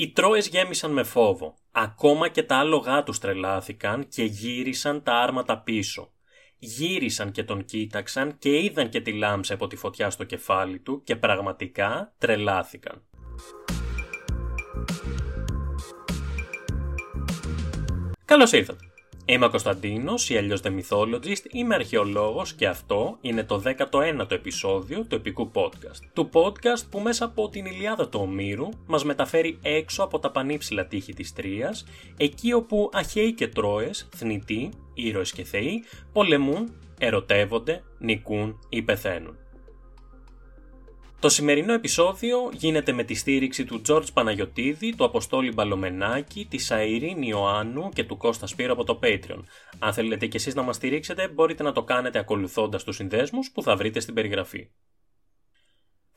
Οι Τρόες γέμισαν με φόβο. Ακόμα και τα άλογά τους τρελάθηκαν και γύρισαν τα άρματα πίσω. Γύρισαν και τον κοίταξαν και είδαν και τη λάμψη από τη φωτιά στο κεφάλι του και πραγματικά τρελάθηκαν. Καλώς ήρθατε. Είμαι ο Κωνσταντίνος, ή αλλιώ The Mythologist, είμαι αρχαιολόγος και αυτό είναι το 19ο επεισόδιο του επικού podcast. Του podcast που μέσα από την Ηλιάδα του Ομήρου μας μεταφέρει έξω από τα πανύψηλα τείχη της Τρίας, εκεί όπου Αχαίοι και Τρόε, θνητοί, ήρωες και θεοί, πολεμούν, ερωτεύονται, νικούν ή πεθαίνουν. Το σημερινό επεισόδιο γίνεται με τη στήριξη του George Παναγιωτίδη, του Αποστόλη Μπαλομενάκη, της Αϊρίνη Ιωάννου και του Κώστα Σπύρο από το Patreon. Αν θέλετε και εσείς να μας στηρίξετε, μπορείτε να το κάνετε ακολουθώντας τους συνδέσμους που θα βρείτε στην περιγραφή.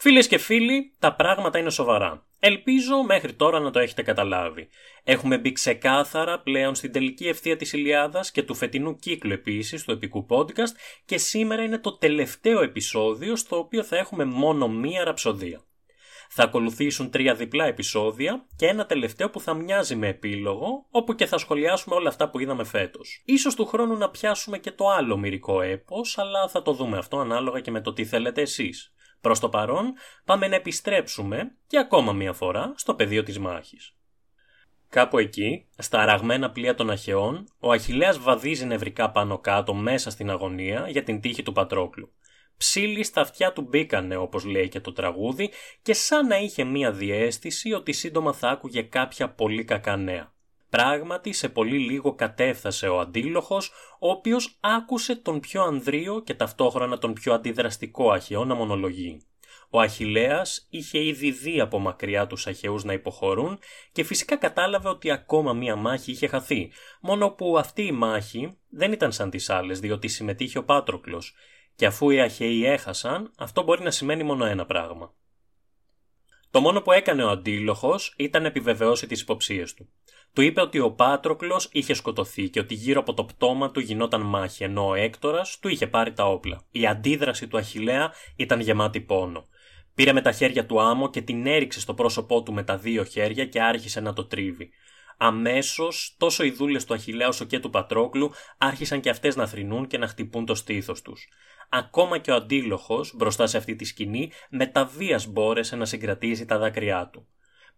Φίλες και φίλοι, τα πράγματα είναι σοβαρά. Ελπίζω μέχρι τώρα να το έχετε καταλάβει. Έχουμε μπει ξεκάθαρα πλέον στην τελική ευθεία της Ηλιάδας και του φετινού κύκλου επίσης του επικού podcast και σήμερα είναι το τελευταίο επεισόδιο στο οποίο θα έχουμε μόνο μία ραψοδία. Θα ακολουθήσουν τρία διπλά επεισόδια και ένα τελευταίο που θα μοιάζει με επίλογο, όπου και θα σχολιάσουμε όλα αυτά που είδαμε φέτος. Ίσως του χρόνου να πιάσουμε και το άλλο μυρικό έπος, αλλά θα το δούμε αυτό ανάλογα και με το τι θέλετε εσείς. Προς το παρόν πάμε να επιστρέψουμε και ακόμα μία φορά στο πεδίο της μάχης. Κάπου εκεί, στα αραγμένα πλοία των Αχαιών, ο Αχιλέας βαδίζει νευρικά πάνω κάτω μέσα στην αγωνία για την τύχη του Πατρόκλου. Ψήλοι στα αυτιά του μπήκανε όπως λέει και το τραγούδι και σαν να είχε μία διέστηση ότι σύντομα θα άκουγε κάποια πολύ κακά νέα. Πράγματι σε πολύ λίγο κατέφθασε ο αντίλοχος, ο οποίος άκουσε τον πιο ανδρείο και ταυτόχρονα τον πιο αντιδραστικό Αχαιό να μονολογεί. Ο Αχιλέας είχε ήδη δει από μακριά τους Αχαιούς να υποχωρούν και φυσικά κατάλαβε ότι ακόμα μία μάχη είχε χαθεί, μόνο που αυτή η μάχη δεν ήταν σαν τις άλλες διότι συμμετείχε ο Πάτροκλος και αφού οι Αχαιοί έχασαν αυτό μπορεί να σημαίνει μόνο ένα πράγμα. Το μόνο που έκανε ο αντίλοχος ήταν να επιβεβαιώσει τις υποψίες του. Του είπε ότι ο Πάτροκλος είχε σκοτωθεί και ότι γύρω από το πτώμα του γινόταν μάχη, ενώ ο Έκτορας του είχε πάρει τα όπλα. Η αντίδραση του Αχηλέα ήταν γεμάτη πόνο. Πήρε με τα χέρια του άμμο και την έριξε στο πρόσωπό του με τα δύο χέρια και άρχισε να το τρίβει. Αμέσως, τόσο οι δούλες του Αχηλέα όσο και του Πατρόκλου άρχισαν και αυτές να θρυνούν και να χτυπούν το στήθος τους. Ακόμα και ο αντίλοχος, μπροστά σε αυτή τη σκηνή, με τα βίας μπόρεσε να συγκρατήσει τα δάκρυά του.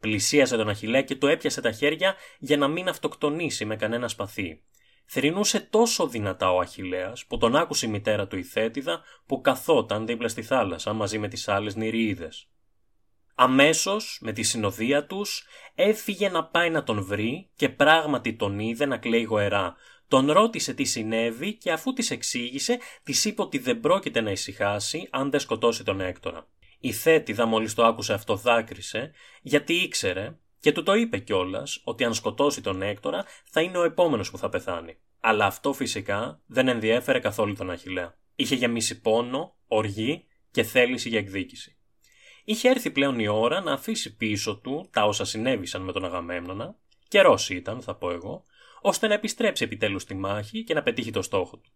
Πλησίασε τον Αχιλέα και του έπιασε τα χέρια για να μην αυτοκτονήσει με κανένα σπαθί. Θρυνούσε τόσο δυνατά ο Αχιλέας που τον άκουσε η μητέρα του η Θέτιδα που καθόταν δίπλα στη θάλασσα μαζί με τις άλλες νηριίδες. Αμέσως, με τη συνοδεία τους, έφυγε να πάει να τον βρει και πράγματι τον είδε να κλαίει γοερά. Τον ρώτησε τι συνέβη και αφού της εξήγησε, της είπε ότι δεν πρόκειται να ησυχάσει αν δεν σκοτώσει τον Έκτορα. Η Θέτιδα μόλις το άκουσε αυτό δάκρυσε, γιατί ήξερε και του το είπε κιόλας ότι αν σκοτώσει τον Έκτορα θα είναι ο επόμενος που θα πεθάνει. Αλλά αυτό φυσικά δεν ενδιέφερε καθόλου τον Αχιλέα. Είχε γεμίσει πόνο, οργή και θέληση για εκδίκηση. Είχε έρθει πλέον η ώρα να αφήσει πίσω του τα όσα συνέβησαν με τον Αγαμέμνονα, καιρός ήταν, θα πω εγώ, ώστε να επιστρέψει επιτέλους στη μάχη και να πετύχει το στόχο του.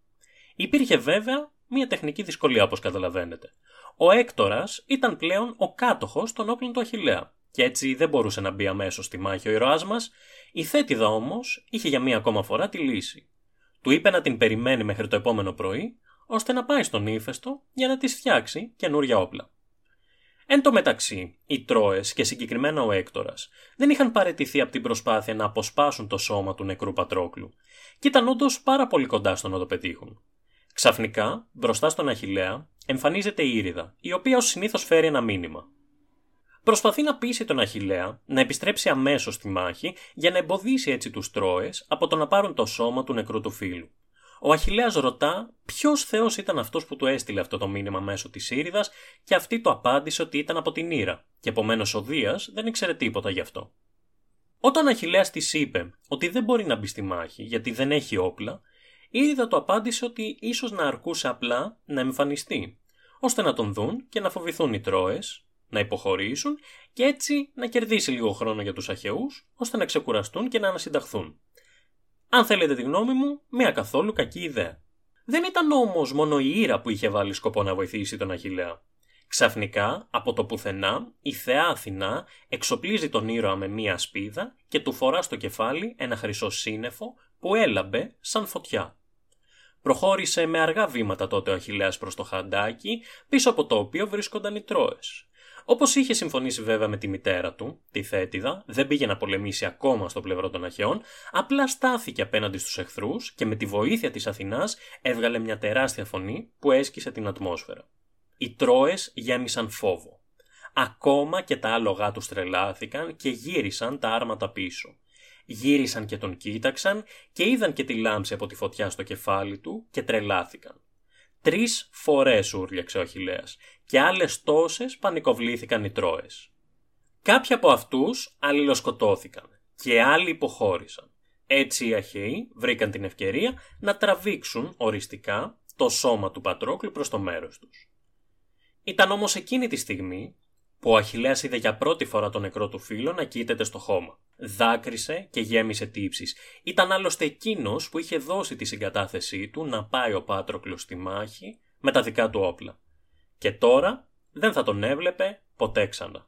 Υπήρχε βέβαια μια τεχνική δυσκολία όπως καταλαβαίνετε. Ο Έκτορας ήταν πλέον ο κάτοχος των όπλων του Αχηλέα και έτσι δεν μπορούσε να μπει αμέσως στη μάχη ο ηρωά μας. Η Θέτιδα όμως είχε για μία ακόμα φορά τη λύση. Του είπε να την περιμένει μέχρι το επόμενο πρωί, ώστε να πάει στον ύφεστο για να της φτιάξει καινούρια όπλα. Εν τω μεταξύ, οι Τρόες και συγκεκριμένα ο Έκτορας δεν είχαν παρετηθεί από την προσπάθεια να αποσπάσουν το σώμα του νεκρού Πατρόκλου και ήταν όντως πάρα πολύ κοντά στο να το πετύχουν. Ξαφνικά, μπροστά στον Αχηλέα, εμφανίζεται η Ήριδα, η οποία ως συνήθως φέρει ένα μήνυμα. Προσπαθεί να πείσει τον Αχηλέα να επιστρέψει αμέσως στη μάχη για να εμποδίσει έτσι τους Τρόες από το να πάρουν το σώμα του νεκρού του φίλου. Ο Αχηλέας ρωτά ποιος Θεός ήταν αυτός που του έστειλε αυτό το μήνυμα μέσω της Ήριδας και αυτή το απάντησε ότι ήταν από την Ήρα, και επομένως ο Δίας δεν ήξερε τίποτα γι' αυτό. Όταν ο Αχηλέας της είπε ότι δεν μπορεί να μπει στη μάχη γιατί δεν έχει όπλα, η Ήριδα του απάντησε ότι ίσως να αρκούσε απλά να εμφανιστεί, ώστε να τον δουν και να φοβηθούν οι Τρόες, να υποχωρήσουν και έτσι να κερδίσει λίγο χρόνο για τους Αχαιούς, ώστε να ξεκουραστούν και να ανασυνταχθούν. Αν θέλετε τη γνώμη μου, μία καθόλου κακή ιδέα. Δεν ήταν όμως μόνο η Ήρα που είχε βάλει σκοπό να βοηθήσει τον Αχηλέα. Ξαφνικά, από το πουθενά, η θεά Αθηνά εξοπλίζει τον ήρωα με μία σπίδα και του φορά στο κεφάλι ένα χρυσό σύννεφο που έλαμπε σαν φωτιά. Προχώρησε με αργά βήματα τότε ο Αχιλέας προς το χαντάκι, πίσω από το οποίο βρίσκονταν οι Τρόες. Όπως είχε συμφωνήσει βέβαια με τη μητέρα του, τη Θέτιδα, δεν πήγε να πολεμήσει ακόμα στο πλευρό των Αχαιών, απλά στάθηκε απέναντι στους εχθρούς και με τη βοήθεια της Αθηνάς έβγαλε μια τεράστια φωνή που έσκησε την ατμόσφαιρα. Οι Τρόε γέμισαν φόβο. Ακόμα και τα άλογά τους τρελάθηκαν και γύρισαν τα άρματα πίσω. Γύρισαν και τον κοίταξαν και είδαν και τη λάμψη από τη φωτιά στο κεφάλι του και τρελάθηκαν. Τρεις φορές ούρλιαξε ο Αχηλέα και άλλες τόσες πανικοβλήθηκαν οι Τρόε. Κάποιοι από αυτούς αλληλοσκοτώθηκαν και άλλοι υποχώρησαν. Έτσι οι Αχαίοι βρήκαν την ευκαιρία να τραβήξουν οριστικά το σώμα του Πατρόκλου προς το μέρος τους. Ήταν όμως εκείνη τη στιγμή που ο Αχιλέας είδε για πρώτη φορά τον νεκρό του φίλο να κοίταται στο χώμα. Δάκρυσε και γέμισε τύψεις. Ήταν άλλωστε εκείνος που είχε δώσει τη συγκατάθεσή του να πάει ο Πάτροκλος στη μάχη με τα δικά του όπλα. Και τώρα δεν θα τον έβλεπε ποτέ ξανά.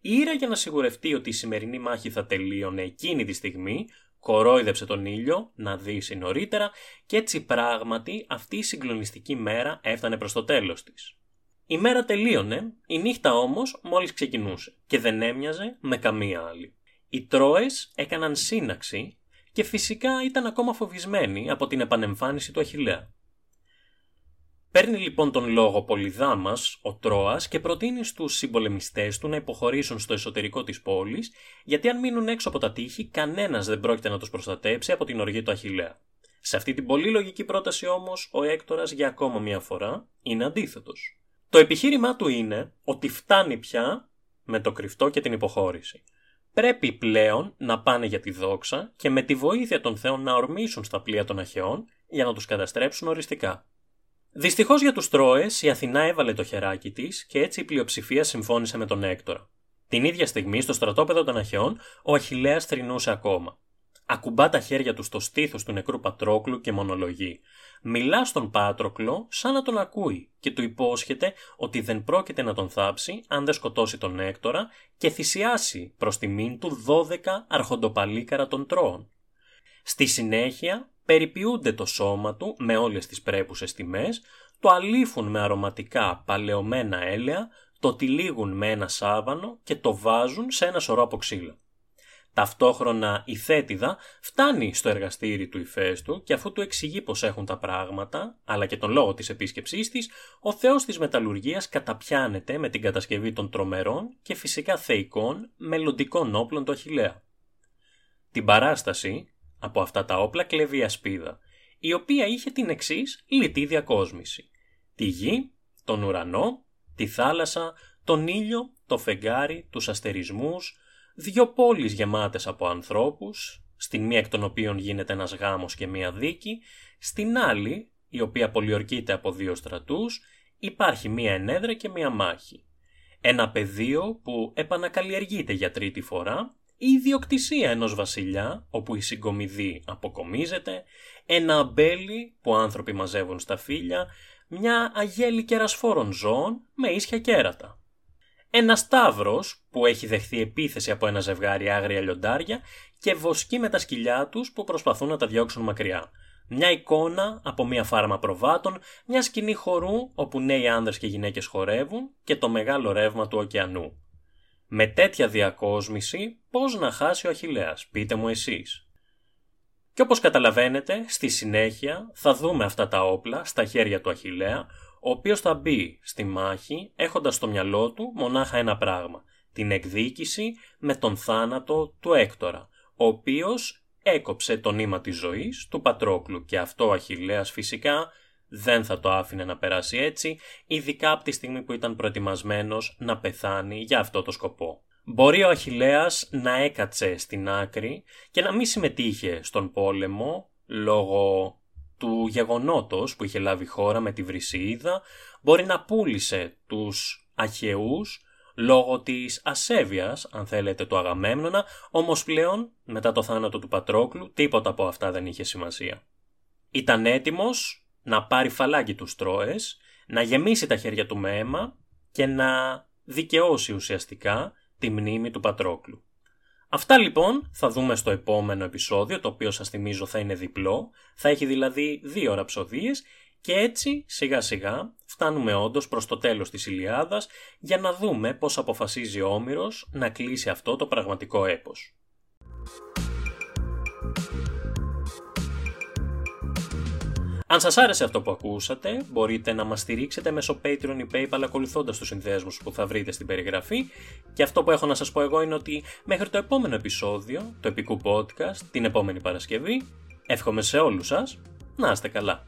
Η Ήρα για να σιγουρευτεί ότι η σημερινή μάχη θα τελείωνε εκείνη τη στιγμή, κορόιδεψε τον ήλιο να δύσει νωρίτερα και έτσι πράγματι αυτή η συγκλονιστική μέρα έφτανε προς το τέλος της. Η μέρα τελείωνε, η νύχτα όμως μόλις ξεκινούσε και δεν έμοιαζε με καμία άλλη. Οι Τρόες έκαναν σύναξη και φυσικά ήταν ακόμα φοβισμένοι από την επανεμφάνιση του Αχιλέα. Παίρνει λοιπόν τον λόγο Πολυδάμας, ο Τρόας, και προτείνει στους συμπολεμιστές του να υποχωρήσουν στο εσωτερικό της πόλης, γιατί αν μείνουν έξω από τα τείχη, κανένας δεν πρόκειται να τους προστατέψει από την οργή του Αχιλέα. Σε αυτή την πολύ λογική πρόταση όμως, ο Έκτορας για ακόμα μια φορά είναι αντίθετος. Το επιχείρημά του είναι ότι φτάνει πια με το κρυφτό και την υποχώρηση. Πρέπει πλέον να πάνε για τη δόξα και με τη βοήθεια των θεών να ορμήσουν στα πλοία των Αχαιών για να τους καταστρέψουν οριστικά. Δυστυχώς για τους Τρόες, η Αθηνά έβαλε το χεράκι της και έτσι η πλειοψηφία συμφώνησε με τον Έκτορα. Την ίδια στιγμή, στο στρατόπεδο των Αχαιών, ο Αχηλέα θρυνούσε ακόμα. Ακουμπά τα χέρια του στο στήθος του νεκρού Πατρόκλου και μονολογεί. Μιλά στον Πάτροκλο σαν να τον ακούει και του υπόσχεται ότι δεν πρόκειται να τον θάψει αν δεν σκοτώσει τον Έκτορα και θυσιάσει προς τιμήν του 12 αρχοντοπαλίκαρα των Τρώων. Στη συνέχεια περιποιούνται το σώμα του με όλες τις πρέπουσες τιμές, το αλήφουν με αρωματικά παλαιωμένα έλαια, το τυλίγουν με ένα σάβανο και το βάζουν σε ένα σωρό από ξύλα. Ταυτόχρονα η θέτιδα φτάνει στο εργαστήρι του ηφαίστου και αφού του εξηγεί πως έχουν τα πράγματα, αλλά και τον λόγο της επίσκεψής της, ο θεός της μεταλλουργίας καταπιάνεται με την κατασκευή των τρομερών και φυσικά θεϊκών μελλοντικών όπλων του Αχιλέα. Την παράσταση από αυτά τα όπλα κλέβει η ασπίδα, η οποία είχε την εξής λιτή διακόσμηση. Τη γη, τον ουρανό, τη θάλασσα, τον ήλιο, το φεγγάρι, τους αστερισμούς, δύο πόλεις γεμάτες από ανθρώπους, στην μία εκ των οποίων γίνεται ένας γάμος και μία δίκη, στην άλλη, η οποία πολιορκείται από δύο στρατούς, υπάρχει μία ενέδρα και μία μάχη. Ένα πεδίο που επανακαλλιεργείται για τρίτη φορά η ιδιοκτησία ενός βασιλιά, όπου η συγκομιδή αποκομίζεται, ένα αμπέλι που άνθρωποι μαζεύουν στα φύλλα, μια αγέλη κερασφόρων ζώων με ίσια κέρατα. Ένα σταύρος που έχει δεχθεί επίθεση από ένα ζευγάρι άγρια λιοντάρια και βοσκή με τα σκυλιά τους που προσπαθούν να τα διώξουν μακριά. Μια εικόνα από μια φάρμα προβάτων, μια σκηνή χορού όπου νέοι άνδρες και γυναίκες χορεύουν και το μεγάλο ρεύμα του ωκεανού. Με τέτοια διακόσμηση πώς να χάσει ο Αχιλέας, πείτε μου εσείς. Και όπως καταλαβαίνετε, στη συνέχεια θα δούμε αυτά τα όπλα στα χέρια του Αχιλέα, ο οποίος θα μπει στη μάχη έχοντας στο μυαλό του μονάχα ένα πράγμα, την εκδίκηση με τον θάνατο του Έκτορα, ο οποίος έκοψε το νήμα της ζωής του Πατρόκλου και αυτό ο Αχιλέας φυσικά δεν θα το άφηνε να περάσει έτσι, ειδικά από τη στιγμή που ήταν προετοιμασμένος να πεθάνει για αυτό το σκοπό. Μπορεί ο Αχιλέας να έκατσε στην άκρη και να μην συμμετείχε στον πόλεμο λόγω του γεγονότος που είχε λάβει χώρα με τη Βρυσίδα, μπορεί να πούλησε τους Αχαιούς λόγω της ασέβειας, αν θέλετε, του Αγαμέμνονα, όμως πλέον, μετά το θάνατο του Πατρόκλου, τίποτα από αυτά δεν είχε σημασία. Ήταν έτοιμος να πάρει φαλάκι τους Τρόες, να γεμίσει τα χέρια του με αίμα και να δικαιώσει ουσιαστικά τη μνήμη του Πατρόκλου. Αυτά λοιπόν θα δούμε στο επόμενο επεισόδιο, το οποίο σας θυμίζω θα είναι διπλό, θα έχει δηλαδή δύο ραψοδίες και έτσι σιγά σιγά φτάνουμε όντως προς το τέλος της Ηλιάδας για να δούμε πώς αποφασίζει ο Όμηρος να κλείσει αυτό το πραγματικό έπος. Αν σας άρεσε αυτό που ακούσατε, μπορείτε να μας στηρίξετε μέσω Patreon ή PayPal ακολουθώντας τους συνδέσμους που θα βρείτε στην περιγραφή και αυτό που έχω να σας πω εγώ είναι ότι μέχρι το επόμενο επεισόδιο, το επικού podcast, την επόμενη Παρασκευή, εύχομαι σε όλους σας να είστε καλά.